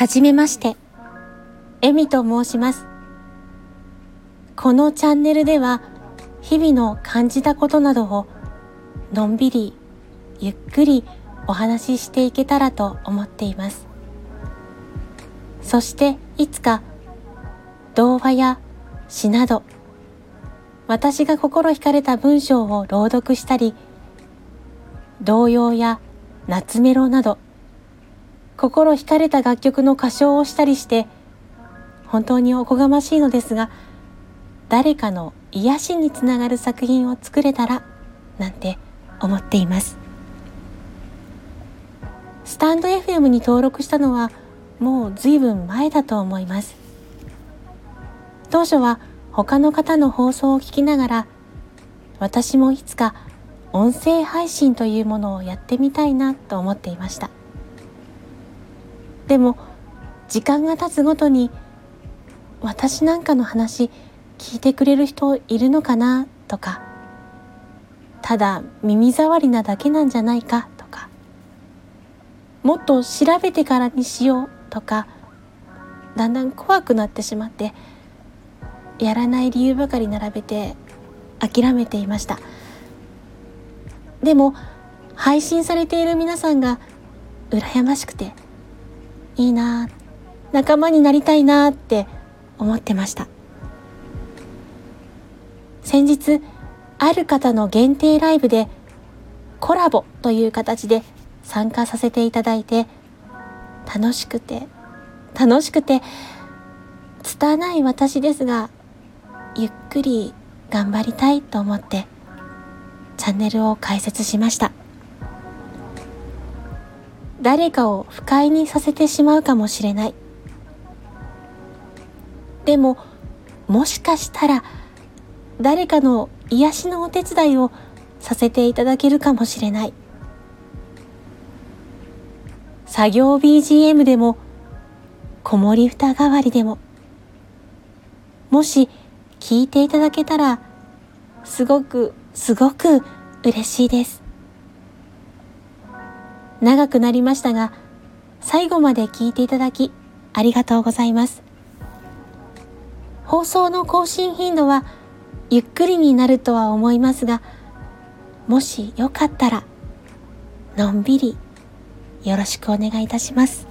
はじめまして、エミと申します。このチャンネルでは、日々の感じたことなどを、のんびり、ゆっくりお話ししていけたらと思っています。そして、いつか、童話や詩など、私が心惹かれた文章を朗読したり、童謡や夏メロなど、心惹かれた楽曲の歌唱をしたりして本当におこがましいのですが誰かの癒しにつながる作品を作れたらなんて思っています。スタンド FM に登録したのはもう随分前だと思います。当初は他の方の放送を聞きながら私もいつか音声配信というものをやってみたいなと思っていました。でも時間が経つごとに私なんかの話聞いてくれる人いるのかなとかただ耳障りなだけなんじゃないかとかもっと調べてからにしようとかだんだん怖くなってしまってやらない理由ばかり並べて諦めていました。でも配信されている皆さんが羨ましくていいな仲間になりたいなって思ってました。先日ある方の限定ライブでコラボという形で参加させていただいて楽しくて楽しくて拙い私ですがゆっくり頑張りたいと思ってチャンネルを開設しました。誰かを不快にさせてしまうかもしれない。でももしかしたら誰かの癒しのお手伝いをさせていただけるかもしれない。作業 BGM でも子守歌代わりでももし聞いていただけたらすごくすごく嬉しいです。長くなりましたが、最後まで聞いていただきありがとうございます。放送の更新頻度はゆっくりになるとは思いますが、もしよかったら、のんびりよろしくお願いいたします。